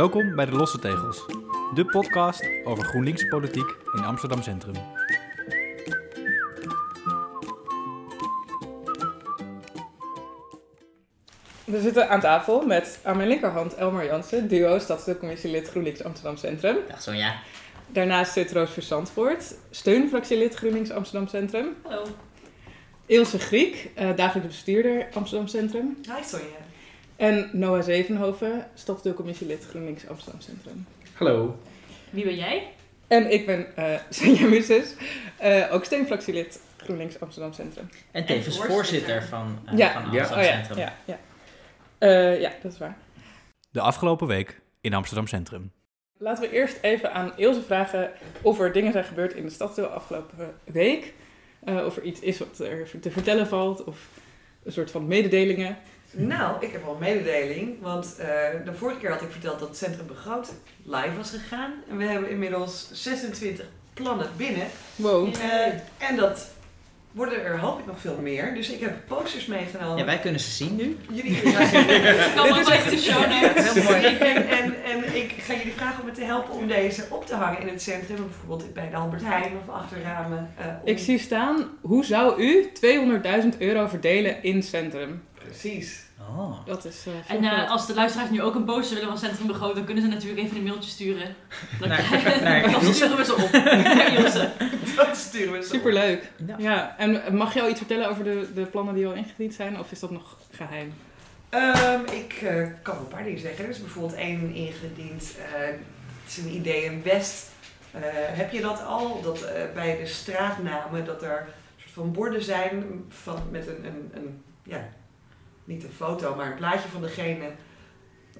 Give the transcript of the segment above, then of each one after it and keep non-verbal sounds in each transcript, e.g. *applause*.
Welkom bij de Losse Tegels, de podcast over GroenLinks politiek in Amsterdam Centrum. We zitten aan tafel met aan mijn linkerhand Elmar Jansen, duo stadsdeelcommissielid GroenLinks Amsterdam Centrum. Dag Sonja. Daarnaast zit Roos Verzandvoort, steunfractielid GroenLinks Amsterdam Centrum. Hallo. Ilse Griek, eh dagelijks bestuurder Amsterdam Centrum. Hi Sonja. En Noah Zevenhoven, stadsdeelcommissielid GroenLinks Amsterdam Centrum. Hallo. Wie ben jij? En ik ben eh *laughs* Sonja Musses, eh, ook steunfractielid GroenLinks Amsterdam Centrum. En tevens voorzitter. voorzitter van, Ja. van Ja. Amsterdam Oh ja, Centrum. ja, ja. Eh, ja, dat is waar. De afgelopen week in Amsterdam Centrum. Laten we eerst even aan Ilse vragen of er dingen zijn gebeurd in de stadsdeel afgelopen week. Eh, of er iets is wat er te vertellen valt, of een soort van mededelingen. Nou, ik heb wel een mededeling. Want eh, de vorige keer had ik verteld dat Centrum Begroot live was gegaan. En we hebben inmiddels 26 plannen binnen. Wow. Eh, en dat worden er hoop ik nog veel meer. Dus ik heb posters meegenomen. Ja, wij kunnen ze zien nu. Jullie kunnen zien. *laughs* Kom Dit is even de show notes. Heel mooi. En, en, en ik ga jullie vragen om me te helpen om deze op te hangen in het centrum. Bijvoorbeeld bij de Albert Heijn of achter ramen. eh, om- Ik zie staan, hoe zou u 200.000 euro verdelen in centrum? Precies. Oh. Dat is eh, En eh, als de luisteraars nu ook een poster willen van Centrum Begroot, dan kunnen ze natuurlijk even een mailtje sturen. Dan, *laughs* sturen we ze op. *laughs* Dat sturen we zo. Superleuk. Ja. Ja, en mag je al iets vertellen over de, de plannen die al ingediend zijn, of is dat nog geheim? Ehm, ik eh, kan een paar dingen zeggen. Er is bijvoorbeeld één ingediend. eh, het is een idee in West. Eh, heb je dat al? Dat eh, bij de straatnamen dat er een soort van borden zijn van, met een, een, een, ja, niet een foto, maar een plaatje van degene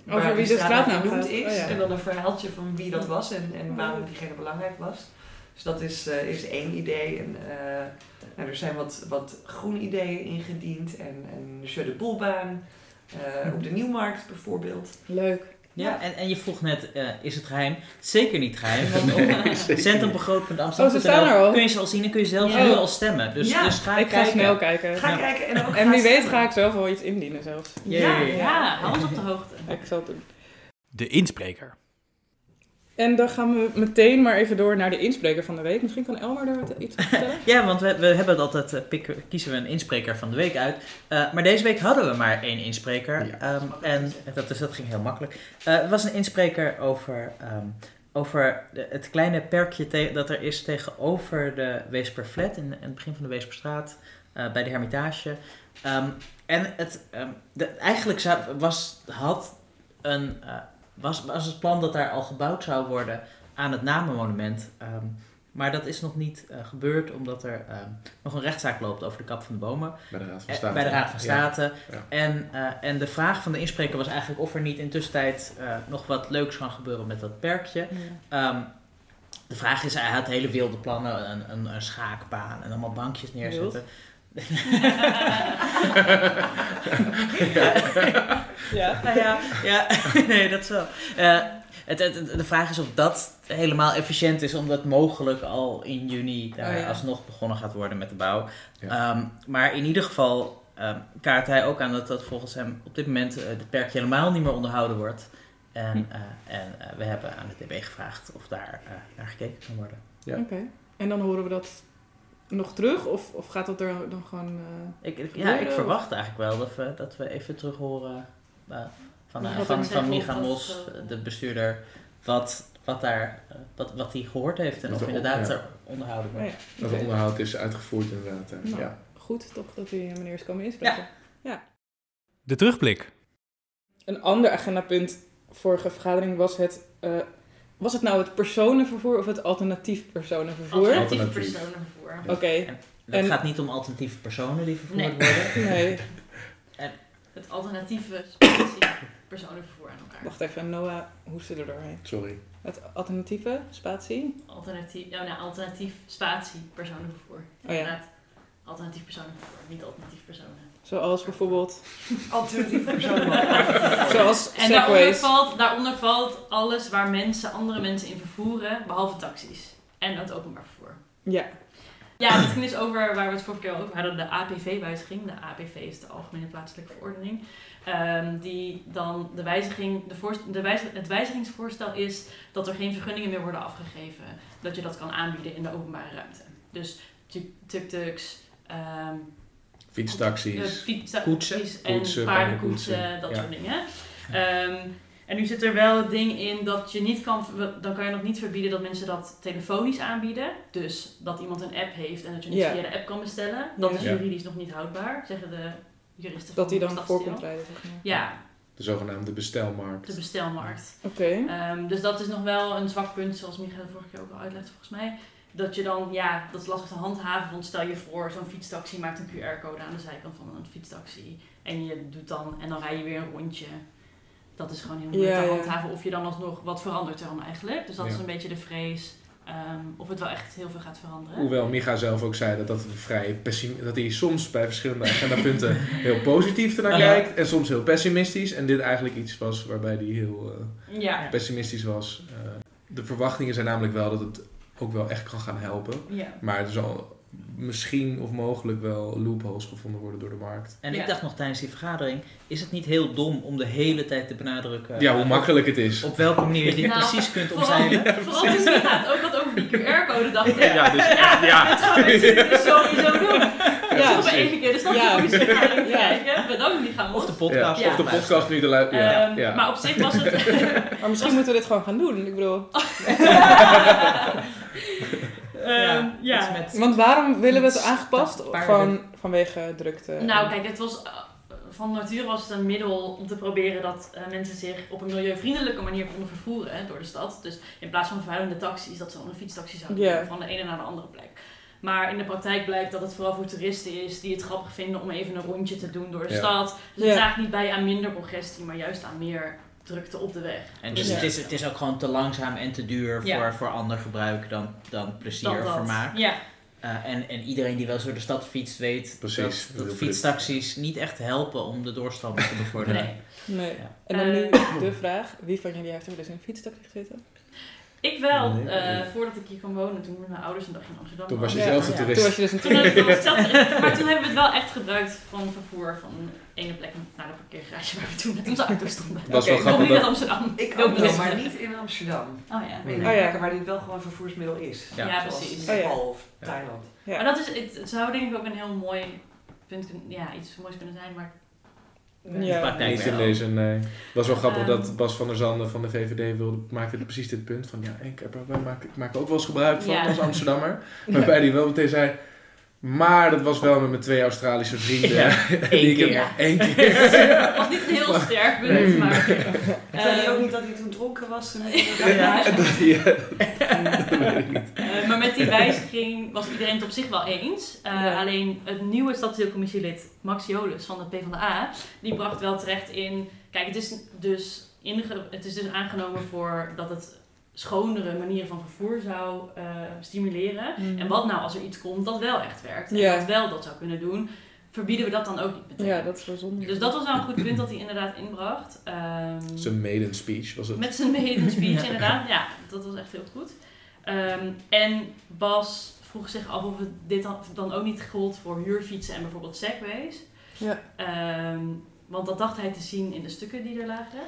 Over waar wie de straatnaam straatnaam genoemd is. Oh ja. En dan een verhaaltje van wie dat was en, en Oh, waarom diegene belangrijk was. Dus dat is, eh, is één idee. En, eh, nou, er zijn wat, wat groen ideeën ingediend. En, en de Boelbaan. eh, op de Nieuwmarkt bijvoorbeeld. Leuk. Ja, en, en je vroeg net, eh, is het geheim? Zeker niet geheim, want *laughs* op centrumbegroot.amsterdam.nl Oh, kun je ze al zien en kun je zelf Ja. nu al stemmen. Dus, Ja, dus ga Ik ga kijken. snel kijken. Ga Ja. kijken en ook En ga wie weet ga ik zelf wel iets indienen zelfs. Ja. Ja, hou ons op de hoogte. Ik zal het doen. De inspreker. En dan gaan we meteen maar even door naar de inspreker van de week. Misschien kan Elmar daar iets over vertellen? *laughs* Ja, want we, we hebben het altijd, eh, pikken, kiezen we een inspreker van de week uit. Eh, maar deze week hadden we maar één inspreker. Ja. Ehm, en dat, dus dat ging heel makkelijk. Eh, het was een inspreker over, ehm, over de- het kleine perkje te- dat er is tegenover de Weesperflat, in, in het begin van de Weesperstraat, eh, bij de Hermitage. Ehm, en het, ehm, de, eigenlijk zou, was, had een, eh, was, was het plan dat daar al gebouwd zou worden aan het Namenmonument. Ehm, maar dat is nog niet eh, gebeurd, omdat er ehm, nog een rechtszaak loopt over de kap van de bomen. Bij de Raad van Eh, State. bij de Raad van State. Ja. En, eh, en de vraag van de inspreker was eigenlijk of er niet in tussentijd eh, nog wat leuks kan gebeuren met dat perkje. Ehm, de vraag is, hij had hele wilde plannen, een, een, een schaakbaan en allemaal bankjes neerzetten. *laughs* *laughs* *laughs* Ja. *laughs* Nou ja, ja, *laughs* nee, dat is wel. Eh, het, het, de vraag is of dat helemaal efficiënt is, omdat mogelijk al in juni daar Oh ja. alsnog begonnen gaat worden met de bouw. Ja. Ehm, maar in ieder geval ehm, kaart hij ook aan dat dat volgens hem op dit moment eh het perkje helemaal niet meer onderhouden wordt. En, Hm. eh, en we hebben aan de DB gevraagd of daar eh, naar gekeken kan worden. Ja. Oké. En dan horen we dat nog terug? Of, of gaat dat er dan gewoon... eh, Ik, ik- ja, ik of- verwacht eigenlijk wel dat we, dat we even terug horen van, eh, van, gezegd van wordt, Micha Mos, eh, de bestuurder, wat, wat, daar, wat, wat hij gehoord heeft en Dat of er- inderdaad ja. er onderhouden oh wordt. ja. Dat het onderhoud is uitgevoerd inderdaad. eh, Nou. Ja. Goed toch dat u meneer is komen inspreken. De terugblik. Een ander agendapunt vorige vergadering was het... eh, was het nou het personenvervoer of het alternatief personenvervoer? Alternatief Alternatief. personenvervoer. Oké, Dat En- gaat niet om alternatieve personen die vervoerd Nee. worden. nee. *laughs* Het alternatieve spatie personenvervoer aan elkaar. Wacht even, Noah hoestte er doorheen. Sorry. Het alternatieve, spatie? Alternatief, ja, nou, alternatief spatie personenvervoer. Oh ja. Inderdaad. Alternatief personenvervoer, niet alternatief personen. Zoals bijvoorbeeld... Alternatieve personen. *laughs* Zoals En daaronder valt, daaronder valt alles waar mensen andere mensen in vervoeren, behalve taxis. En het openbaar vervoer. Ja, Ja, het ging dus over waar we het vorige keer over hadden, de APV-wijziging. De APV is de Algemene Plaatselijke Verordening. Ehm, die dan de wijziging, de de het wijzigingsvoorstel is dat er geen vergunningen meer worden afgegeven. Dat je dat kan aanbieden in de openbare ruimte. Dus tuk- tuk-tuks, ehm, Fietstaxis. eh, Koetsen. en Koetsen, paardenkoetsen, dat ja. soort dingen. Ehm, en nu zit er wel het ding in dat je niet kan, dan kan je nog niet verbieden dat mensen dat telefonisch aanbieden. Dus dat iemand een app heeft en dat je niet Ja. via de app kan bestellen. Dat is Ja. juridisch nog niet houdbaar, zeggen de juristen Dat van die dan de voor Stadsdeel. komt rijden, zeg maar. Ja, De zogenaamde bestelmarkt. de bestelmarkt. Oké. Ehm, dus dat is nog wel een zwak punt, zoals Michael de vorige keer ook al uitlegde volgens mij. Dat je dan, ja, dat is lastig te handhaven. Want stel je voor, zo'n fietstaxi maakt een QR-code aan de zijkant van een fietstaxi. En je doet dan, en dan rij je weer een rondje. Dat is gewoon heel moeilijk Ja, te handhaven. Of je dan alsnog, wat verandert er dan eigenlijk? Dus dat Ja. is een beetje de vrees. ehm, of het wel echt heel veel gaat veranderen. Hoewel Micha zelf ook zei dat, dat, het vrij pessim dat hij soms bij verschillende agendapunten *laughs* heel positief ernaar kijkt en soms heel pessimistisch. En dit eigenlijk iets was waarbij hij heel eh, Ja. pessimistisch was. Eh, de verwachtingen zijn namelijk wel dat het ook wel echt kan gaan helpen. ja. Maar er zal misschien of mogelijk wel loopholes gevonden worden door de markt. En Ja. ik dacht nog tijdens die vergadering, is het niet heel dom om de hele tijd te benadrukken Ja, hoe eh, makkelijk het is. op welke manier je dit Nou, precies kunt Vooral, omzeilen? vooral toen het gaat ook wat over die QR-code, dacht ik. Ja, dus ja. Dat gaan mensen dus sowieso doen. Ja, een ene keer de stadje Ja. ja. kijken. Bedankt, die gaan Of de podcast. Ja, Of de podcast nu de lu- ja, Ehm, ja. Maar op zich was het... *laughs* Maar misschien moeten we dit gewoon gaan doen. Ik bedoel, *laughs* Ehm, ja. met- want waarom willen we het aangepast? Gewoon vanwege drukte. Nou, kijk, het was... eh, van nature was het een middel om te proberen dat eh, mensen zich op een milieuvriendelijke manier konden vervoeren hè, door de stad. Dus in plaats van vervuilende taxis, dat ze dan een fietstaxi zouden doen van de ene naar de andere plek. Maar in de praktijk blijkt dat het vooral voor toeristen is die het grappig vinden om even een rondje te doen door de Ja. stad. Dus het Ja. draagt niet bij aan minder congestie, maar juist aan meer drukte op de weg. En dus Ja. het, is, het is ook gewoon te langzaam en te duur Ja. voor, voor ander gebruik dan, dan plezier of vermaak. Ja, Eh, en, en iedereen die wel eens door de stad fietst weet Precies, dat, dat fietstaxis niet echt helpen om de doorstroming te bevorderen. nee. Nee. Ja. En dan nu Eh. de vraag, wie van jullie heeft er dus in een fietstaxi gezeten? Ik wel, Nee. eh, voordat ik hier kwam wonen, toen met mijn ouders een dag in Amsterdam Toen was je zelf een Ja. toerist. Toen was je dus een toerist. *laughs* maar toen hebben we het wel echt gebruikt van vervoer van ene plek naar de parkeergarage waar we toen met onze auto stonden. Dat was wel grappig. niet dat- Amsterdam. Ik Ook wel, niet. maar niet in Amsterdam. Oh ja. Nee, Oh ja. waar dit wel gewoon een vervoersmiddel is. Ja. Precies. Oh ja. Nepal of Ja. Thailand. Ja. Maar dat is, het, zou denk ik ook een heel mooi punt kunnen, ja, iets moois kunnen zijn, maar Ja. Praktijk Niet in wel. deze, nee. Het was wel grappig dat Bas van der Zanden van de VVD wilde, maakte precies dit punt van ja, ik, heb, maken, ik maak er ook wel eens gebruik van Ja. als Amsterdammer. *laughs* Waarbij hij wel meteen zei, maar dat was wel met mijn twee Australische vrienden. Ja, *laughs* Die één ik heb- keer. Eén keer. het was niet een heel sterk punt, Nee. maar... Zei ehm, ook niet dat hij toen dronken was? Toen Ja. En *laughs* dat- ja, dat weet ik niet. Eh, maar met die wijziging was iedereen het op zich wel eens. Eh, Ja. Alleen het nieuwe stadsdeelcommissielid Max Jolis van de PvdA, die bracht wel terecht in... Kijk, het is dus, inge, het is dus aangenomen voor dat het schonere manieren van vervoer zou eh, stimuleren. Mhm. En wat nou als er iets komt dat wel echt werkt en dat wel dat zou kunnen doen, verbieden we dat dan ook niet meteen. Ja, dat is wel zonde. Dus dat was wel een goed punt dat hij inderdaad inbracht. Ehm, Zijn maiden speech was het. met zijn maiden *laughs* speech, inderdaad. Ja, dat was echt heel goed. Ehm, en Bas vroeg zich af of het dit dan, dan ook niet gold voor huurfietsen en bijvoorbeeld segways. Ja. Ehm, want dat dacht hij te zien in de stukken die er lagen.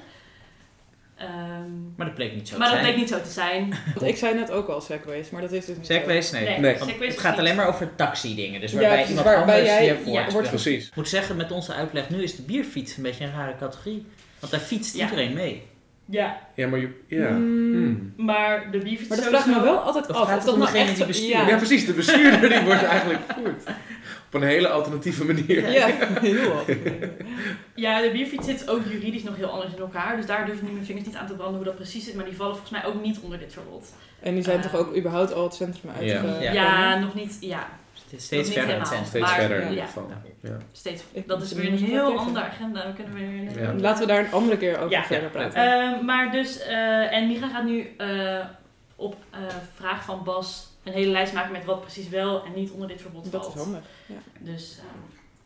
Ehm, Maar dat bleek niet zo maar te dat zijn. bleek niet zo te zijn. *laughs* Want ik zei net ook al segways, maar dat is dus niet zo. Segways? Nee. Nee, Nee. Want segways het gaat niet- alleen maar over taxi-dingen. Dus waarbij iemand waarbij anders jij- je ja, wordt- Precies. Ik moet zeggen, met onze uitleg nu is de bierfiets een beetje een rare categorie. Want daar fietst Ja. iedereen mee. Ja, Ja, maar je, ja. Mm. Hmm. maar de bierfiets Maar dat vraagt me wel altijd af. gaat Of het dat nou degene echt die bestuurt? Ja, precies. De bestuurder die wordt eigenlijk gevoerd. Op een hele alternatieve manier. Ja, *laughs* heel. Ja, de bierfiets zit ook juridisch nog heel anders in elkaar. Dus daar durf ik nu mijn vingers niet aan te branden hoe dat precies zit. Maar die vallen volgens mij ook niet onder dit verbod. En die zijn Eh, toch ook überhaupt al het centrum uit? Ja. eh, Ja. Ja, nog niet. Ja, Steeds, verder in het helemaal. centrum. Steeds Maar- verder in ja. ieder Ja. geval. Ja. steeds. Dat is er weer een heel andere agenda. We kunnen weer... Ja. Laten we daar een andere keer over Ja. verder Ja, praten. Ehm, maar dus, eh, en Micha gaat nu eh, op eh, vraag van Bas een hele lijst maken met wat precies wel en niet onder dit verbod dat valt. is handig. Ja. Dus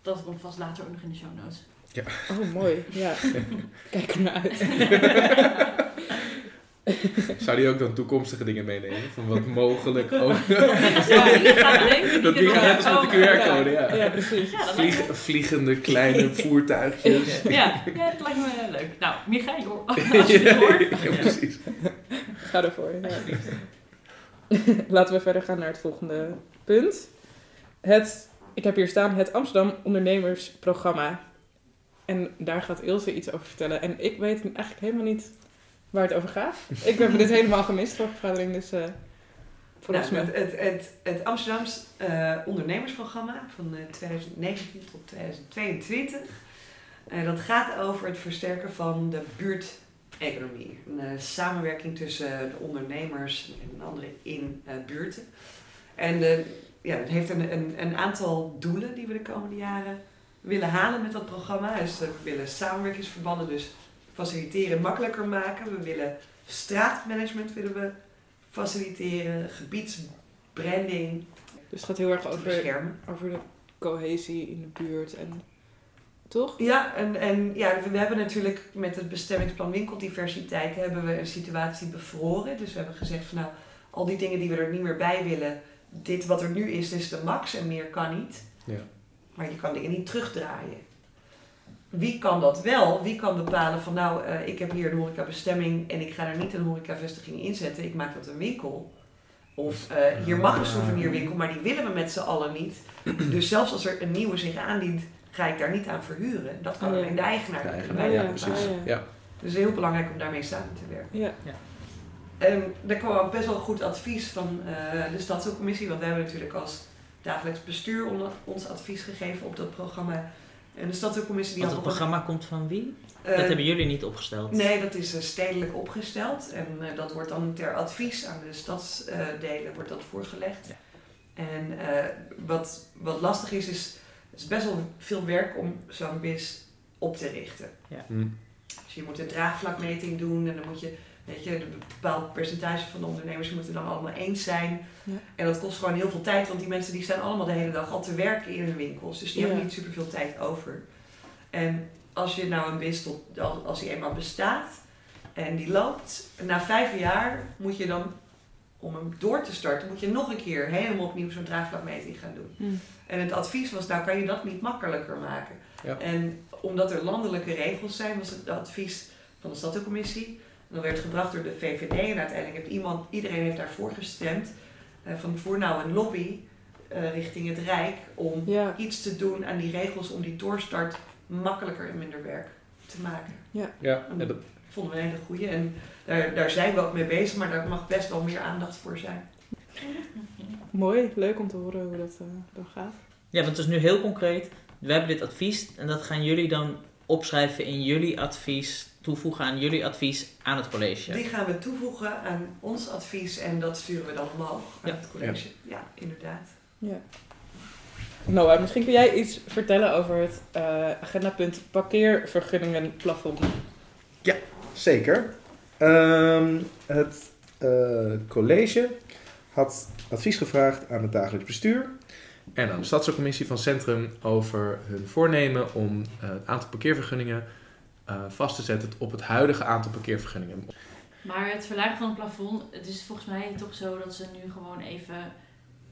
dat komt vast later ook nog in de show notes. Oh, mooi. Ja. *laughs* Kijk er naar uit. *laughs* *laughs* Zou die ook dan toekomstige dingen meenemen? Van wat mogelijk *laughs* ook. *laughs* Ja, die gaan bedenken. Dat die kunnen gaat net als met de. QR-code, ja. Ja, precies. Ja, Vlieg- vliegende kleine voertuigjes. ja, ja, dat lijkt me leuk. Nou, Micha, joh, als je dit hoort. ja, precies. Ga ervoor. Ja. Laten we verder gaan naar het volgende punt. Het, ik heb hier staan het Amsterdam Ondernemersprogramma. En daar gaat Ilse iets over vertellen. En ik weet eigenlijk helemaal niet waar het over gaat. Ik heb dit helemaal gemist voor vergadering, dus eh volgens Nou, mij. het, het, het, Amsterdams eh, ondernemersprogramma van eh, 2019 tot 2022. eh, dat gaat over het versterken van de buurteconomie. Een eh, samenwerking tussen de ondernemers en anderen in eh, buurten. En de, ja, het heeft een, een, een aantal doelen die we de komende jaren willen halen met dat programma. Dus eh, we willen samenwerkingsverbanden dus faciliteren, makkelijker maken. We willen straatmanagement willen we faciliteren, gebiedsbranding Dus het gaat heel erg over, over de cohesie in de buurt. En, toch? Ja, en, en ja, we hebben natuurlijk met het bestemmingsplan winkeldiversiteit hebben we een situatie bevroren. Dus we hebben gezegd van nou, al die dingen die we er niet meer bij willen, dit wat er nu is, is de max en meer kan niet. Ja. Maar je kan dingen niet terugdraaien. Wie kan dat wel? Wie kan bepalen van nou, eh, ik heb hier een horecabestemming en ik ga er niet een horecavestiging inzetten, ik maak dat een winkel. Of eh, hier mag een souvenirwinkel, maar die willen we met z'n allen niet. Dus zelfs als er een nieuwe zich aandient, ga ik daar niet aan verhuren. Dat kan Oh ja. alleen de eigenaar. De eigenaar, ja, ja, precies. oh ja. Ja. Dus het is heel belangrijk om daarmee samen te werken. Ja. En daar kwam ook best wel goed advies van eh, de Stadscommissie, want we hebben natuurlijk als dagelijks bestuur on- ons advies gegeven op dat programma. En de Stadscommissie die Want had het programma komt van wie? eh, dat hebben jullie niet opgesteld. Nee, dat is eh, stedelijk opgesteld en eh, dat wordt dan ter advies aan de stadsdelen wordt dat voorgelegd. Ja. En eh, wat, wat lastig is, is het is best wel veel werk om zo'n BIS op te richten. Hm. Dus je moet een draagvlakmeting doen en dan moet je, weet je, een bepaald percentage van de ondernemers moeten dan allemaal eens zijn. Ja. En dat kost gewoon heel veel tijd, want die mensen die staan allemaal de hele dag al te werken in hun winkels. Dus die Ja. hebben niet superveel tijd over. En als je nou een tot, als, die eenmaal bestaat en die loopt, na vijf jaar moet je dan, om hem door te starten, moet je nog een keer helemaal opnieuw zo'n draagvlakmeting gaan doen. Hm. En het advies was, nou kan je dat niet makkelijker maken. Ja. En omdat er landelijke regels zijn, was het advies van de stadscommissie. En dat werd gebracht door de VVD en uiteindelijk heeft iemand, iedereen heeft daarvoor gestemd. eh, van voer nou een lobby eh, richting het Rijk om Ja. iets te doen aan die regels om die doorstart makkelijker en minder werk te maken. Ja, en dat, Vonden we een hele goeie en daar, daar zijn we ook mee bezig, maar daar mag best wel meer aandacht voor zijn. Mooi, leuk om te horen hoe dat eh, dan gaat. Ja, want het is nu heel concreet. We hebben dit advies en dat gaan jullie dan opschrijven in jullie advies, toevoegen aan jullie advies aan het college. Die gaan we toevoegen aan ons advies en dat sturen we dan omhoog aan Ja. het college. Ja, inderdaad. Ja. Noah, misschien kun jij iets vertellen over het eh, agendapunt parkeervergunningenplafond. Zeker. Ehm, het eh, college had advies gevraagd aan het dagelijks bestuur en aan de stadscommissie van Centrum over hun voornemen om eh, het aantal parkeervergunningen eh, vast te zetten op het huidige aantal parkeervergunningen. Maar het verlagen van het plafond, het is volgens mij toch zo dat ze nu gewoon even...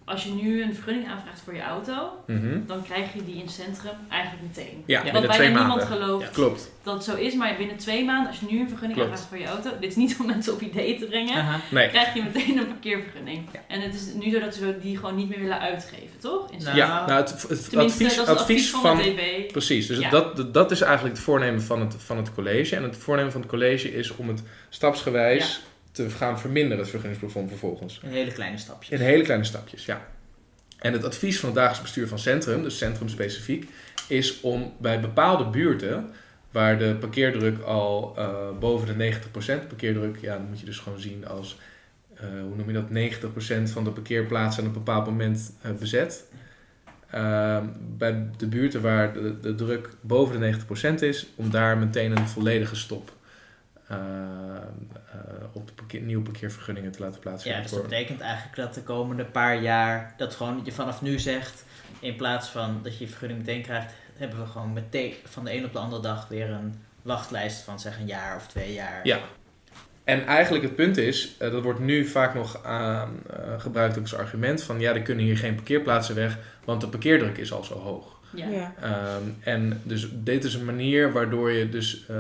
Als je nu een vergunning aanvraagt voor je auto, Mhm. dan krijg je die in centrum eigenlijk meteen. Ja, Ja, Want bijna maanden. niemand gelooft Ja. Klopt. dat het zo is, maar binnen twee maanden, als je nu een vergunning Klopt. aanvraagt voor je auto, dit is niet om mensen op ideeën te brengen. Nee. krijg je meteen een parkeervergunning. Ja. En het is nu zo dat ze die gewoon niet meer willen uitgeven, toch? In Nou, Ja, nou het, het advies, dat is het advies van, van, de DB. Precies, dus Ja. dat, dat is eigenlijk het voornemen van het, van het college. En het voornemen van het college is om het stapsgewijs te gaan verminderen, het vergunningsplafond vervolgens. In hele kleine stapjes. In hele kleine stapjes, ja. En het advies van het dagelijks bestuur van Centrum, dus Centrum specifiek, is om bij bepaalde buurten, waar de parkeerdruk al eh, boven de 90% parkeerdruk, ja, dan moet je dus gewoon zien als, eh, hoe noem je dat, 90% van de parkeerplaatsen aan een bepaald moment eh, bezet. Eh, bij de buurten waar de, de druk boven de 90% is, om daar meteen een volledige stop eh, eh, op parkeer, nieuwe parkeervergunningen te laten Ja, plaatsvinden. dus dat betekent eigenlijk dat de komende paar jaar, dat gewoon je vanaf nu zegt, in plaats van dat je je vergunning meteen krijgt, hebben we gewoon meteen van de een op de andere dag weer een wachtlijst van zeg een jaar of twee jaar. Ja. En eigenlijk het punt is, eh, dat wordt nu vaak nog aan, eh, gebruikt als argument van ja, er kunnen hier geen parkeerplaatsen weg, want de parkeerdruk is al zo hoog. Ja. Ja. Ehm, en dus dit is een manier waardoor je dus eh,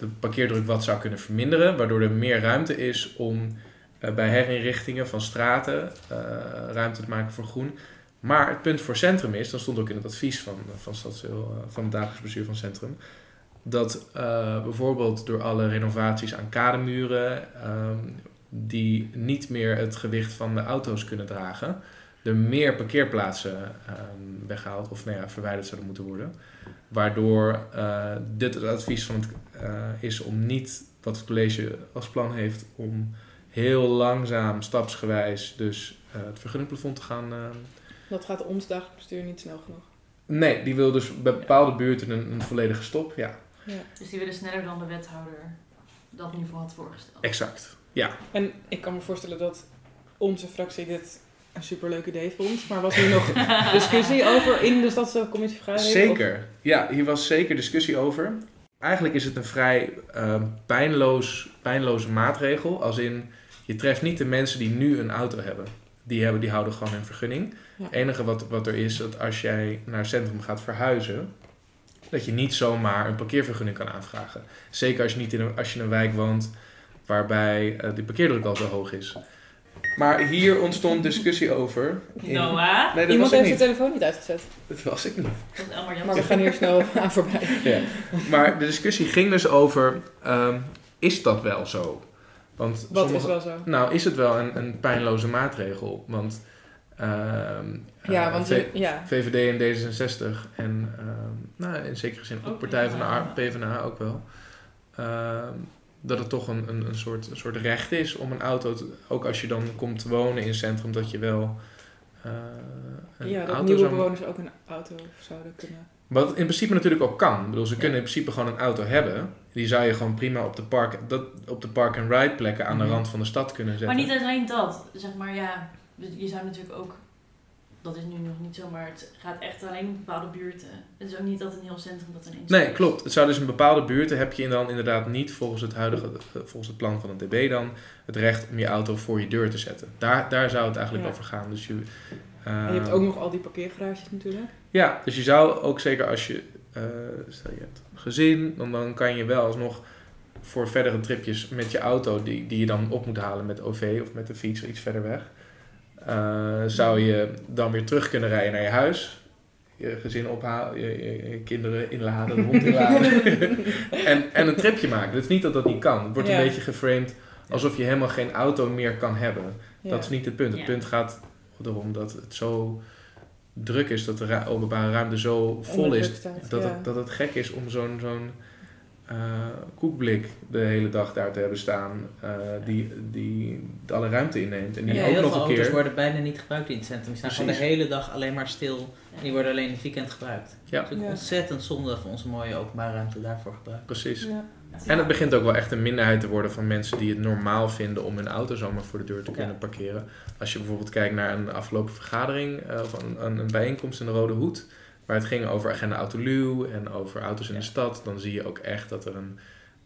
de parkeerdruk wat zou kunnen verminderen, waardoor er meer ruimte is om eh, bij herinrichtingen van straten eh, ruimte te maken voor groen. Maar het punt voor Centrum is, dat stond ook in het advies van, van, Stadsdeel, eh, van het dagelijks bestuur van Centrum, dat bijvoorbeeld door alle renovaties aan kademuren, ehm, die niet meer het gewicht van de auto's kunnen dragen, er meer parkeerplaatsen ehm, weggehaald of nou ja, verwijderd zouden moeten worden. Waardoor eh, dit het advies van het, eh, is om niet, wat het college als plan heeft, om heel langzaam, stapsgewijs, dus eh, het vergunningplafond te gaan. ehm, Dat gaat ons dagelijks bestuur niet snel genoeg. nee, die wil dus bij bepaalde buurten een, een volledige stop. Ja, Dus die willen sneller dan de wethouder dat nu voor had voorgesteld. exact. Ja, En ik kan me voorstellen dat onze fractie dit een superleuk idee vond. Maar was hier nog *laughs* discussie over in de stadscommissie Zeker. Ja, hier was zeker discussie over. Eigenlijk is het een vrij eh, pijnloos, pijnloze maatregel. Als in, je treft niet de mensen die nu een auto hebben. Die, hebben, die houden gewoon hun vergunning. Ja. Het enige wat, wat er is, dat als jij naar het centrum gaat verhuizen... dat je niet zomaar een parkeervergunning kan aanvragen. Zeker als je, niet in een, als je in een wijk woont waarbij eh, die parkeerdruk al zo hoog is. Maar hier ontstond discussie over. in- Noah, Nee, dat Iemand was ik heeft de telefoon niet uitgezet. Dat was ik niet. dat Maar we gaan hier snel *laughs* aan voorbij. Ja. Maar de discussie ging dus over, ehm, is dat wel zo? Want Wat sommige- is wel zo? Nou, is het wel een, een pijnloze maatregel? Want ehm, Ja, eh, want V- je- ja. VVD en D66 en ehm, nou, in zekere zin ook Partij van de. PvdA ook wel. Dat het toch een, een, een, soort, een soort recht is om een auto, te, ook als je dan komt wonen in het centrum, dat je wel eh, een Ja, dat auto nieuwe zou bewoners ook een auto zouden kunnen. wat in principe natuurlijk ook kan. Ik bedoel, ze Ja. kunnen in principe gewoon een auto hebben. Die zou je gewoon prima op de park, dat, op de park-and-ride plekken aan de Mhm. rand van de stad kunnen zetten. Maar niet alleen dat, zeg maar ja, je zou natuurlijk ook, dat is nu nog niet zo, maar het gaat echt alleen om bepaalde buurten. Het is ook niet dat een heel centrum dat ineens Nee, klopt. Het zou dus in bepaalde buurten heb je dan inderdaad niet volgens het huidige, eh, volgens het plan van het DB dan, het recht om je auto voor je deur te zetten. Daar, daar zou het eigenlijk Ja. over gaan. Dus je, En je hebt eh, ook nog al die parkeergarages natuurlijk. Ja, dus je zou ook zeker als je, eh, stel je hebt een gezin, dan, dan kan je wel alsnog voor verdere tripjes met je auto, die, die je dan op moet halen met OV of met de fiets iets verder weg, eh, zou je dan weer terug kunnen rijden naar je huis. Je gezin ophalen, je, je- je kinderen inladen, de hond inladen. *laughs* en, en een tripje maken. Het is niet dat dat niet kan. Het wordt Ja. een beetje geframed alsof je helemaal geen auto meer kan hebben. Ja. Dat is niet het punt. Het Ja. punt gaat erom dat het zo druk is, dat de openbare ruimte zo vol is, dat, ja. het, dat het gek is om zo'n zo'n eh, koekblik de hele dag daar te hebben staan, eh, die, die alle ruimte inneemt. En die Ja, ook heel nog veel een auto's keer... worden bijna niet gebruikt in het centrum. Die staan gewoon de hele dag alleen maar stil. En die worden alleen in het weekend gebruikt. Ja. Het is ook Ja. ontzettend zonde dat we onze mooie openbare ruimte daarvoor gebruiken. Precies. Ja. En het begint ook wel echt een minderheid te worden van mensen die het normaal vinden om hun auto zomaar voor de deur te kunnen parkeren. Als je bijvoorbeeld kijkt naar een afgelopen vergadering eh, of een, een, een bijeenkomst in de Rode Hoed, waar het ging over agenda Autoluw en over auto's in de stad, dan zie je ook echt dat er een,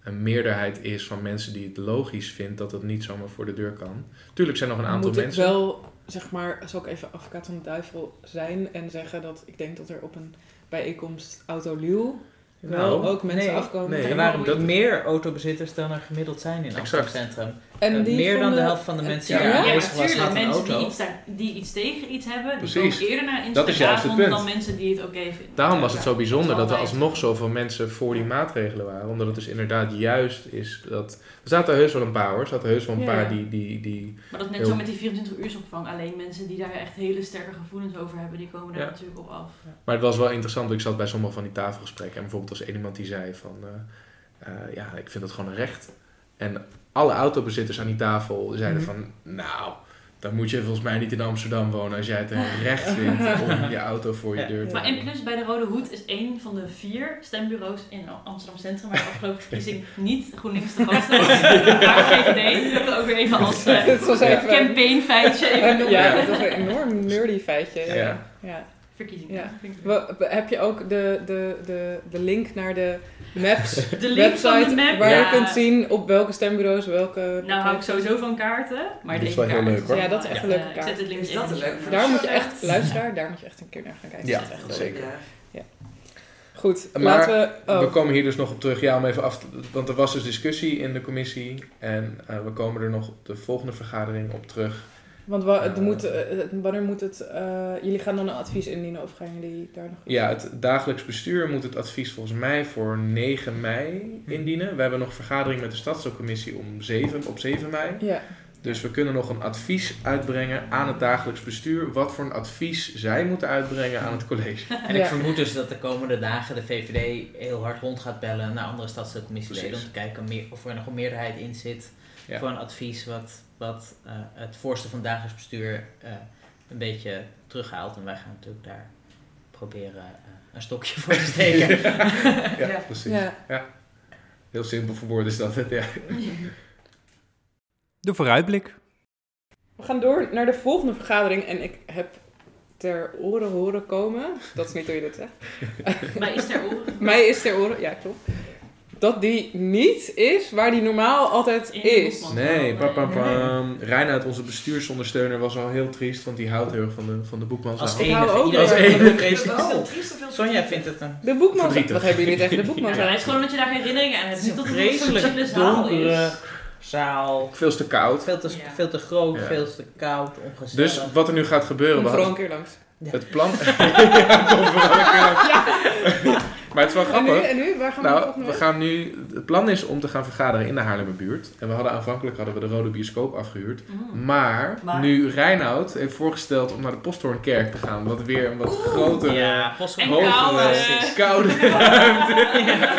een meerderheid is van mensen die het logisch vindt dat het niet zomaar voor de deur kan. Tuurlijk zijn er nog een aantal Moet ik mensen. wel, zeg maar, zal ik even advocaat van de duivel zijn en zeggen dat ik denk dat er op een bijeenkomst Autoluw wel Nou, ook mensen nee, afkomen. nee, er waren dat- meer autobezitters dan er gemiddeld zijn in Exact. Centrum. En Eh, die meer dan de helft van de en- mensen ja, die ja, daar Ja, aanwezig was, had een mensen die iets, daar, die iets tegen iets hebben, die Precies. komen eerder naar Dat is juist het Instagram punt. dan mensen die het oké vinden. Daarom was het zo bijzonder dat er alsnog zoveel mensen voor die maatregelen waren. Omdat het dus inderdaad juist is dat... Er zaten heus wel een paar hoor. Er zaten heus wel een Ja. paar die, die, die... Maar dat is net Heel- zo met die 24 uursopvang. Alleen mensen die daar echt hele sterke gevoelens over hebben, die komen daar Ja. natuurlijk op af. Maar het was wel interessant. Ik zat bij sommige van die tafelgesprekken. En bijvoorbeeld was één iemand die zei van... eh, eh, ja, ik vind dat gewoon een recht. En alle autobezitters aan die tafel zeiden Mhm. van... Nou, dan moet je volgens mij niet in Amsterdam wonen... als jij het een recht vindt *laughs* om je auto voor je Ja. deur te Maar en hebben. plus bij de Rode Hoed is één van de vier stembureaus in Amsterdam Centrum, waar de afgelopen *laughs* verkiezing niet GroenLinks de grootste was, *laughs* maar VVD. Dat wil ik ook weer even als eh, Het was even... campaignfeitje even En, noemen. ja, dat was een enorm nerdy feitje. Ja. Ja. Ja. Verkiezingen. Ja. Leuk. Heb je ook de, de, de, de link naar de Maps *laughs* De link van website de map, waar ja. je kunt zien op welke stembureaus welke... Nou hou ik sowieso van kaarten, maar Dat is deze wel heel kaart leuk, hoor. Ja, dat is echt een leuke Ik kaart. zet het linkje Is dat leuke notes. Daar moet je echt, luisteraar, daar moet je echt een keer naar gaan kijken. Ja, dat is echt leuk. zeker. Ja. Goed, Maar laten we... Oh, We komen hier dus nog op terug, ja, om even af te, want er was dus discussie in de commissie en eh, we komen er nog op de volgende vergadering op terug. Want wa- het eh, moet, eh, het- wanneer moet het... eh, jullie gaan dan een advies indienen of gaan jullie daar nog... Ja, het dagelijks bestuur moet het advies volgens mij voor 9 mei indienen. We hebben nog vergadering met de stadscommissie om 7, op 7 mei. Ja, Dus we kunnen nog een advies uitbrengen aan het dagelijks bestuur. Wat voor een advies zij moeten uitbrengen aan het college. *laughs* En Ja. ik vermoed dus dat de komende dagen de VVD heel hard rond gaat bellen naar andere stadscommissieleden om te kijken meer- of er nog een meerderheid in zit Ja. voor een advies wat, wat eh, het voorstel van dagelijks bestuur eh, een beetje terughaalt. En wij gaan natuurlijk daar proberen eh, een stokje voor te steken. *laughs* *laughs* ja, Ja. precies. ja. Heel simpel verwoord is dat het, ja. De vooruitblik. We gaan door naar de volgende vergadering en ik heb ter oren horen komen, dat is niet hoe je dat zegt, Maar is ter oren? mij is ter oren, ja klopt, dat die niet is waar die normaal altijd is. Nee, pam, pam, pam. Reinoud, onze bestuursondersteuner, was al heel triest, want die houdt heel erg van de, van de boekmans. Als Ik enige. hou ook iedereen. Wel, of veel Sonja vindt het een De boekman, wat hebben jullie tegen de boekman? Ja, het is gewoon dat je daar herinneringen aan hebt. Het is Niet een vreselijk donkere is. zaal. Veel te koud. Veel te, Ja. veel te groot, Ja. veel te koud, ongezellig. Dus wat er nu gaat gebeuren, Kom vooral een keer langs. het plan... *laughs* *laughs* ja, kom vooral een keer langs. Maar het is wel En nu, grappig. en nu, waar gaan we Nou, we gaan nu... Het plan is om te gaan vergaderen in de Haarlemmerbuurt. En we hadden aanvankelijk hadden we de Rode Bioscoop afgehuurd. Mm. Maar, Maar? nu Reinoud heeft voorgesteld om naar de Posthoornkerk te gaan. Wat weer een wat grotere... Ja, hogere, koude. koude *laughs*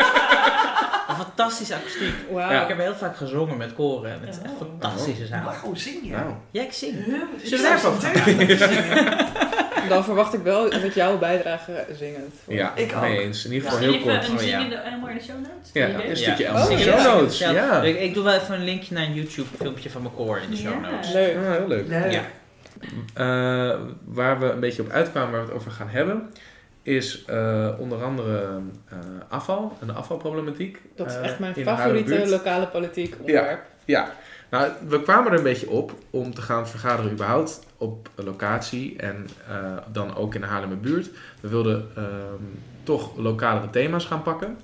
Een fantastische akoestiek. Ja. Ik heb heel vaak gezongen met koren. en Het is echt een fantastische zaal. Wauw, zing je? Nou, Ja, ik zing. Huh? Zullen we daarvan *laughs* Dan verwacht ik wel met jouw bijdrage zingend. ja, Ik ook. eens. In ieder geval heel kort. een Oh, zin ja. in de, helemaal in de show notes. Ja, een stukje Ja. Elmo. Oh, show ja. notes. Ja, Ja. Ik, ik doe wel even een linkje naar een YouTube filmpje van mijn koor in de show Ja. notes. Leuk. Ah, heel leuk. Leuk. Ja. Eh, waar we een beetje op uitkwamen, waar we het over gaan hebben, is eh, onder andere eh, afval en de afvalproblematiek. Dat is echt mijn in de favoriete lokale politiek onderwerp. Ja, nou, we kwamen er een beetje op om te gaan vergaderen überhaupt op locatie en eh, dan ook in de Haarlemmerbuurt. We wilden ehm, toch lokalere thema's gaan pakken.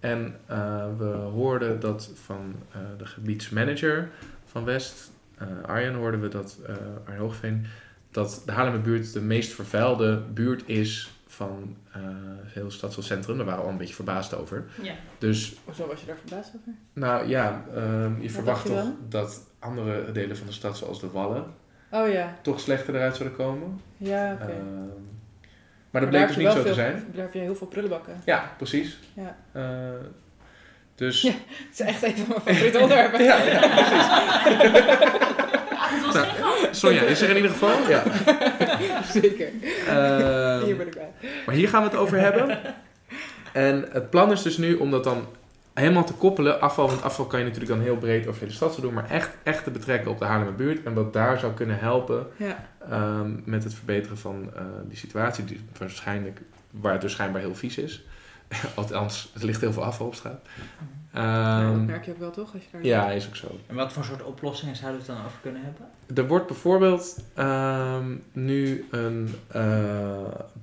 En eh, we hoorden dat van eh, de gebiedsmanager van West, eh, Arjen, hoorden we dat, eh Arjen Hoogveen, dat de Haarlemmerbuurt de meest vervuilde buurt is van eh heel stadscentrum. Daar waren we al een beetje verbaasd over. Ja. Dus Hoezo was je daar verbaasd over? nou ja, ehm, je verwacht je toch dat andere delen van de stad, zoals de Wallen, Oh ja, toch slechter eruit zouden komen. ja oké. Ehm, Maar maar dat bleek dus niet zo te zijn. Daar heb je heel veel prullenbakken. Ja, precies. Ja. Eh, dus Ja. Het is echt een van mijn favoriete onderwerpen. *laughs* ja, ja, *laughs* Het was Nou. Sonja is er in ieder geval. Ja. *laughs* Zeker. Ehm, Hier ben ik bij. maar hier gaan we het over hebben. En het plan is dus nu om dat dan helemaal te koppelen. Afval, want afval kan je natuurlijk dan heel breed over de hele stad zo doen. Maar echt, echt te betrekken op de Haarlemmerbuurt. En wat daar zou kunnen helpen Ja. Ehm, met het verbeteren van eh, die situatie, die waarschijnlijk, waar het dus schijnbaar heel vies is. *laughs* Althans, er ligt heel veel afval op straat. Ja, dat Ehm, merk je ook wel toch? Als je daar ja, is ook zo. En wat voor soort oplossingen zouden we het dan over kunnen hebben? Er wordt bijvoorbeeld ehm, nu een eh,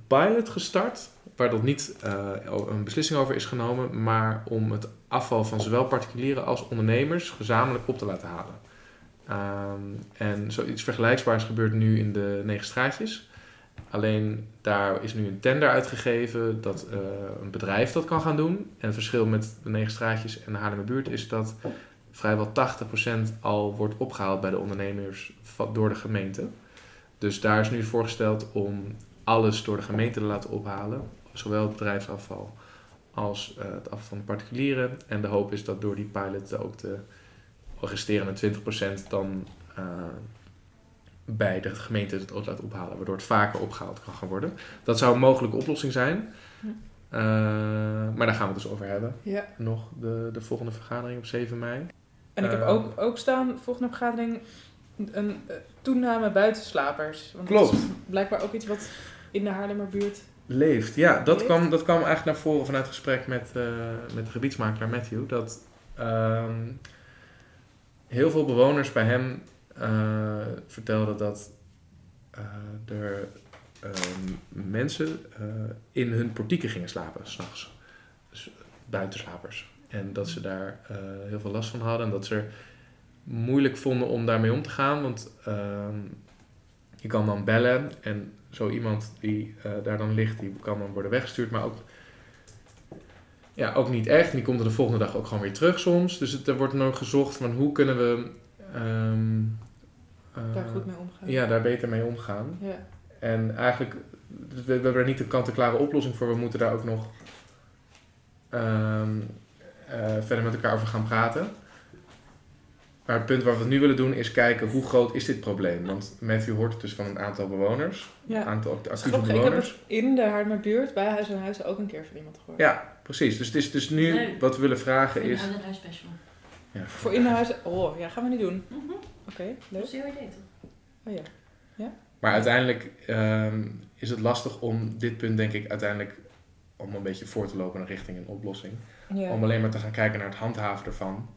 pilot gestart, waar dat niet eh, een beslissing over is genomen, maar om het afval van zowel particulieren als ondernemers gezamenlijk op te laten halen. Ehm, en zoiets vergelijkbaars gebeurt nu in de negen straatjes. Alleen daar is nu een tender uitgegeven dat eh, een bedrijf dat kan gaan doen. En het verschil met de negen straatjes en de Haarlemmerbuurt is dat vrijwel 80% al wordt opgehaald bij de ondernemers door de gemeente. Dus daar is nu voorgesteld om alles door de gemeente te laten ophalen. Zowel het bedrijfsafval als eh, het afval van de particulieren. En de hoop is dat door die pilot ook de resterende 20% dan eh, bij de gemeente het ook laat ophalen. Waardoor het vaker opgehaald kan gaan worden. Dat zou een mogelijke oplossing zijn. Eh, maar daar gaan we het dus over hebben. Ja. Nog de, de volgende vergadering op 7 mei. En ik heb ook, ook staan, volgende vergadering, een toename buitenslapers. Want dat Klopt. is blijkbaar ook iets wat in de Haarlemmerbuurt. Leeft, ja. Dat Leeft. kwam, dat kwam eigenlijk naar voren vanuit het gesprek met, eh, met de gebiedsmakelaar Matthew. Dat ehm, heel veel bewoners bij hem eh, vertelden dat eh, er ehm, mensen in hun portieken gingen slapen, s'nachts. Dus buitenslapers. En dat ze daar heel veel last van hadden. En dat ze er moeilijk vonden om daarmee om te gaan. Want ehm, je kan dan bellen en zo iemand die eh, daar dan ligt, die kan dan worden weggestuurd. Maar ook, ja, ook niet echt. En die komt er de volgende dag ook gewoon weer terug soms. Dus het, er wordt nog gezocht van hoe kunnen we ehm, eh, Daar goed mee omgaan. ja, daar beter mee omgaan. Ja. En eigenlijk, we, we hebben er niet een kant-en-klare oplossing voor. We moeten daar ook nog ehm, eh, verder met elkaar over gaan praten. Maar het punt waar we het nu willen doen is kijken hoe groot is dit probleem. Want Matthew hoort het dus van een aantal bewoners. Een Ja. aantal Dat is actieve grappig. Ik heb bewoners. het in de Haarlemmerbuurt bij Huis en Huis ook een keer van iemand gehoord. Ja, precies. Dus, het is, dus nu wat we willen vragen Een is... oude huis special. Ja, Voor in de huis. Oh, ja, gaan we niet doen. Mhm. Oké, Dat leuk. is heel idee toch? Oh ja. Maar uiteindelijk ehm, is het lastig om dit punt, denk ik, uiteindelijk om een beetje voor te lopen richting een oplossing. Ja. Om alleen maar te gaan kijken naar het handhaven ervan.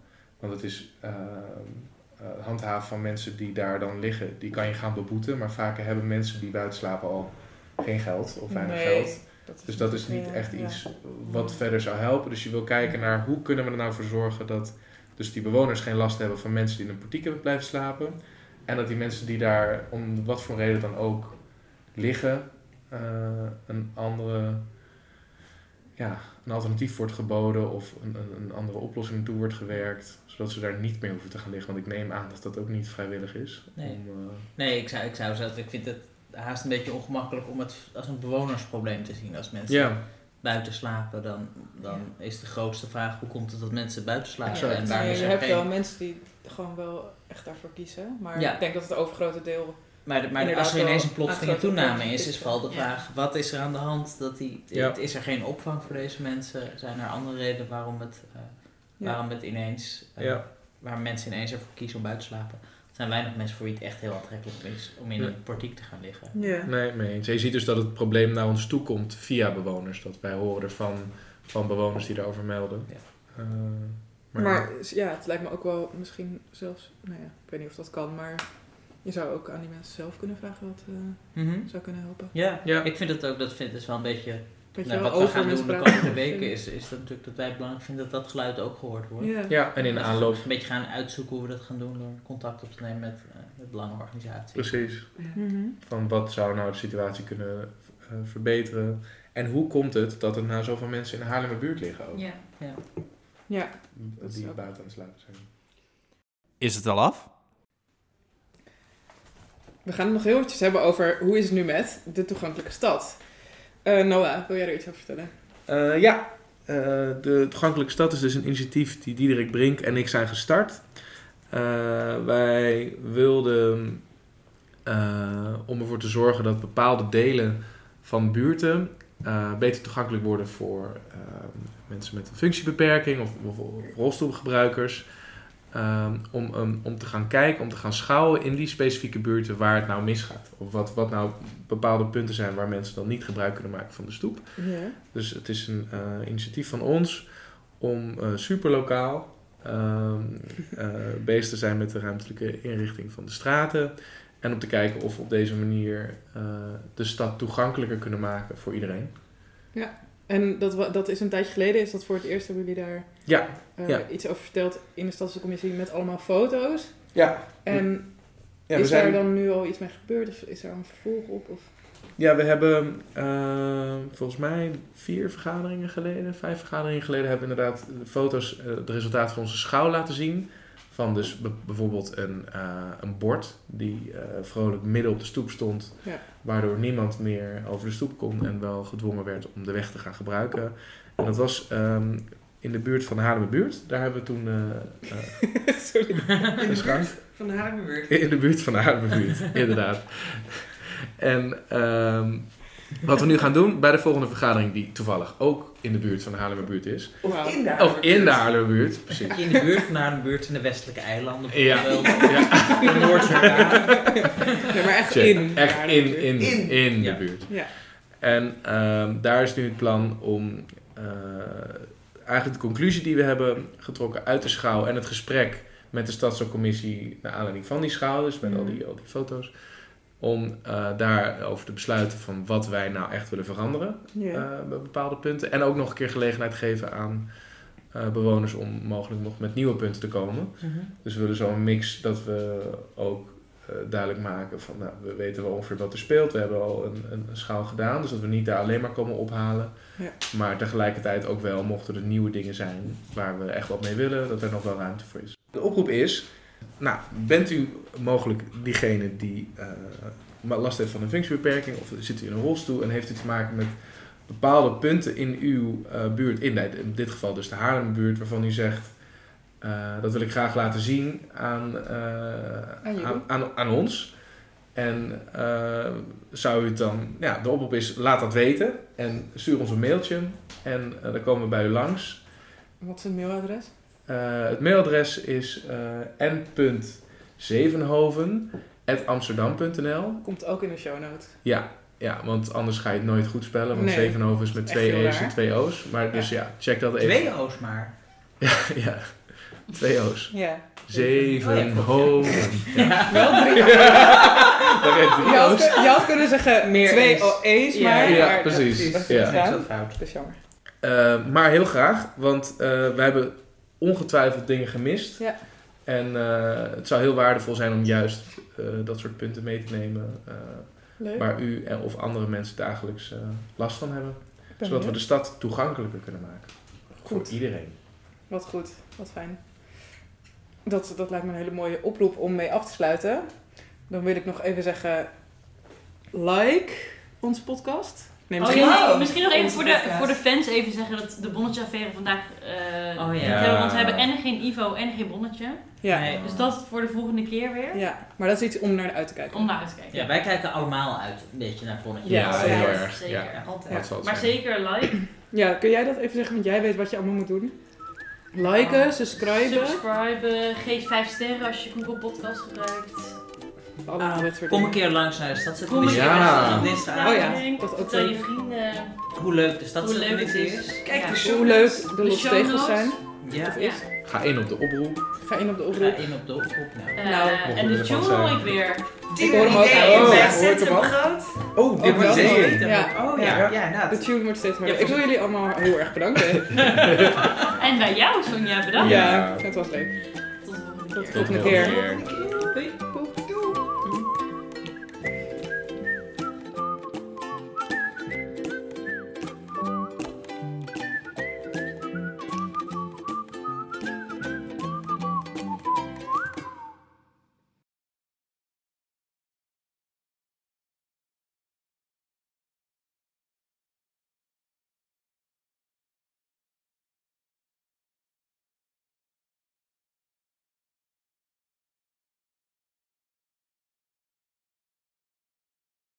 Want het is het handhaven van mensen die daar dan liggen, die kan je gaan beboeten. Maar vaker hebben mensen die buiten slapen al geen geld of weinig Nee, geld. dat Dus dat is niet echt ja. iets wat verder zou helpen. Dus je wil kijken naar hoe kunnen we er nou voor zorgen dat dus die bewoners geen last hebben van mensen die in een portiek blijven slapen. En dat die mensen die daar om wat voor reden dan ook liggen, eh, een andere ja, een alternatief wordt geboden of een, een, een andere oplossing naartoe wordt gewerkt. Zodat ze daar niet meer hoeven te gaan liggen. Want ik neem aan dat dat ook niet vrijwillig is. Nee. Om, eh, Nee, ik zou, ik zou zeggen, ik vind het haast een beetje ongemakkelijk om het als een bewonersprobleem te zien. Als mensen ja, buiten slapen, dan, dan is de grootste vraag hoe komt het dat mensen buiten slapen. Exact. En waarom Nee, is je er hebt geen... wel mensen die gewoon wel echt daarvoor kiezen. Maar Ja. ik denk dat het overgrote deel... Maar, maar als er ineens een plotselinge toename is, is vooral de ja. vraag: wat is er aan de hand? Dat die, Ja. Is er geen opvang voor deze mensen? Zijn er andere redenen waarom het, eh, waarom het ineens, eh, Ja. waar mensen ineens ervoor kiezen om buiten te slapen? Er zijn weinig mensen voor wie het echt heel aantrekkelijk is om in een portiek te gaan liggen. Ja. Nee, mee eens. Je ziet dus dat het probleem naar ons toe komt via bewoners. Dat wij horen ervan van bewoners die daarover melden. Ja. Eh, Maar ja, het lijkt me ook wel misschien zelfs... Nou ja, ik weet niet of dat kan, maar... Je zou ook aan die mensen zelf kunnen vragen wat eh, Mhm. zou kunnen helpen. Ja, Ja. ik vind het ook, dat vind is wel een beetje, nou, wat we gaan doen de komende weken is, is dat natuurlijk dat wij het belangrijk vinden dat dat geluid ook gehoord wordt. Ja. ja, en in de Dat aanloop. Een beetje gaan uitzoeken hoe we dat gaan doen door contact op te nemen met, eh, met belangenorganisaties. Precies. Mhm. Van wat zou nou de situatie kunnen eh, verbeteren. En hoe komt het dat er nou zoveel mensen in de Haarlemmerbuurt liggen ook. Ja. Ja, dat is Die buiten aan het slapen zijn. Is het al af? We gaan het nog heel eventjes hebben over hoe is het nu met de toegankelijke stad. Eh, Noah, wil jij er iets over vertellen? Eh, ja, Eh, de Toegankelijke Stad is dus een initiatief die Diederik Brink en ik zijn gestart. Wij wilden, om ervoor te zorgen dat bepaalde delen van buurten beter toegankelijk worden voor mensen met een functiebeperking of, of rolstoelgebruikers. Ehm, om, um, om te gaan kijken, om te gaan schouwen in die specifieke buurten waar het nou misgaat. Of wat, wat nou bepaalde punten zijn waar mensen dan niet gebruik kunnen maken van de stoep. Ja. Dus het is een eh, initiatief van ons om eh super lokaal *laughs* bezig te zijn met de ruimtelijke inrichting van de straten. En om te kijken of we op deze manier eh, de stad toegankelijker kunnen maken voor iedereen. En dat, dat is een tijdje geleden, is dat voor het eerst hebben jullie daar Ja, eh, Ja. iets over verteld in de stadscommissie met allemaal foto's. ja. En ja we, is zijn, daar dan nu al iets mee gebeurd of is er al een vervolg op? Of? ja, we hebben eh, volgens mij vier vergaderingen geleden, vijf vergaderingen geleden, hebben we inderdaad de foto's, eh, de resultaten van onze schouw laten zien. Van dus bijvoorbeeld een, eh, een bord die eh, vrolijk midden op de stoep stond. Ja. Waardoor niemand meer over de stoep kon en wel gedwongen werd om de weg te gaan gebruiken. En dat was ehm, in de buurt van de Haarlemmerbuurt. Daar hebben we toen eh, eh, *laughs* Sorry. In de buurt van de Haarlemmerbuurt. in de buurt van de Haarlemmerbuurt, inderdaad. En ehm, wat we nu gaan doen bij de volgende vergadering, die toevallig ook in de buurt van de Haarlemmerbuurt is. Of in de Of in de Haarlemmerbuurt. Haarlemmerbuurt, precies. In de buurt van Haarlemmerbuurt in de westelijke eilanden. Ja, ja. In Noord-Jordaan. Nee, maar echt Check. in. Echt in, in, In. in de Ja. buurt. Ja. En ehm, daar is nu het plan om eh, eigenlijk de conclusie die we hebben getrokken uit de schouw en het gesprek met de stadscommissie naar aanleiding van die schouw, dus met al, die, al die foto's, om eh daarover te besluiten van wat wij nou echt willen veranderen eh, bij bepaalde punten. En ook nog een keer gelegenheid geven aan eh, bewoners om mogelijk nog met nieuwe punten te komen. Dus we willen zo'n mix dat we ook duidelijk maken van, nou, we weten wel ongeveer wat er speelt. We hebben al een, een, een schaal gedaan, dus dat we niet daar alleen maar komen ophalen. Ja. Maar tegelijkertijd ook wel, mochten er nieuwe dingen zijn waar we echt wat mee willen, dat er nog wel ruimte voor is. De oproep is, nou, bent u mogelijk diegene die eh, last heeft van een functiebeperking of zit u in een rolstoel en heeft u te maken met bepaalde punten in uw eh, buurt, in, in dit geval dus de Haarlembuurt, waarvan u zegt, eh, dat wil ik graag laten zien aan, eh, Aan aan, aan, aan ons. En eh, zou u het dan, ja, de oproep is, laat dat weten en stuur ons een mailtje en dan komen we bij u langs. Wat is het mailadres? Eh, het mailadres is eh n.zevenhoven.amsterdam.nl Komt ook in de show notes. Ja, ja, want anders ga je het nooit goed spellen. Want Nee. Zevenhoven is met twee E's en twee O's. Maar dus ja, check dat even. Twee O's maar. *laughs* Ja, ja, twee O's. Ja. Zevenhoven. Ja. Wel drie. Je *laughs* Je had, O's. je had kunnen zeggen Meer twee E's. Ja, maar... ja, precies. dat is fout. Dat is jammer. Eh, maar heel graag, want eh we hebben ongetwijfeld dingen gemist. Ja. En eh, het zou heel waardevol zijn om juist eh, dat soort punten mee te nemen. eh, waar u en- of andere mensen dagelijks eh, last van hebben. Zodat we de stad toegankelijker kunnen maken. Voor Goed. iedereen. Wat goed, wat fijn. Dat, dat lijkt me een hele mooie oproep om mee af te sluiten. Dan wil ik nog even zeggen, like onze podcast. Nee, Oh, misschien ja, Wow. misschien nog even voor de, voor de fans even zeggen dat de bonnetjeaffaire vandaag eh Oh, niet ja. hebben, want we hebben en geen Ivo en geen bonnetje. Ja, Nee. Dus dat voor de volgende keer weer. ja, maar dat is iets om naar uit te kijken. Om naar uit te kijken. Ja, wij kijken allemaal uit een beetje naar Bonnetje. Ja, Ja, zeker. heel erg. Zeker. Ja. Altijd. Maar zeker like, Ja, kun jij dat even zeggen? Want jij weet wat je allemaal moet doen. Liken, subscriben. subscriben, geef 5 sterren als je Google Podcast gebruikt. Allemaal soort Kom een keer langs naar de Kom een keer Ja. langs. dinsdagavond. Oh ja, dat ook Vertel je vrienden Hoe leuk de hoe leuk het is. Kijk Ja. de show Hoe leuk de De losse show tegels zijn. Ja. Of Ja. is. Ga in op de oproep. Ga in op de Ga oproep. in op de oproep. Nou. Eh, Nou, en de tune hoor ik weer. Die Ik hoor hem ook. ideeën Oh, ook. Groot. Oh, dit wordt zeker. Ja. Oh ja, Ja. ja, nou, De tune wordt steeds harder. Ja, Ik wil jullie allemaal heel erg bedanken. *laughs* En bij jou Sonja, bedankt. Ja, het was leuk. Tot de volgende keer. Tot de volgende keer. Doei.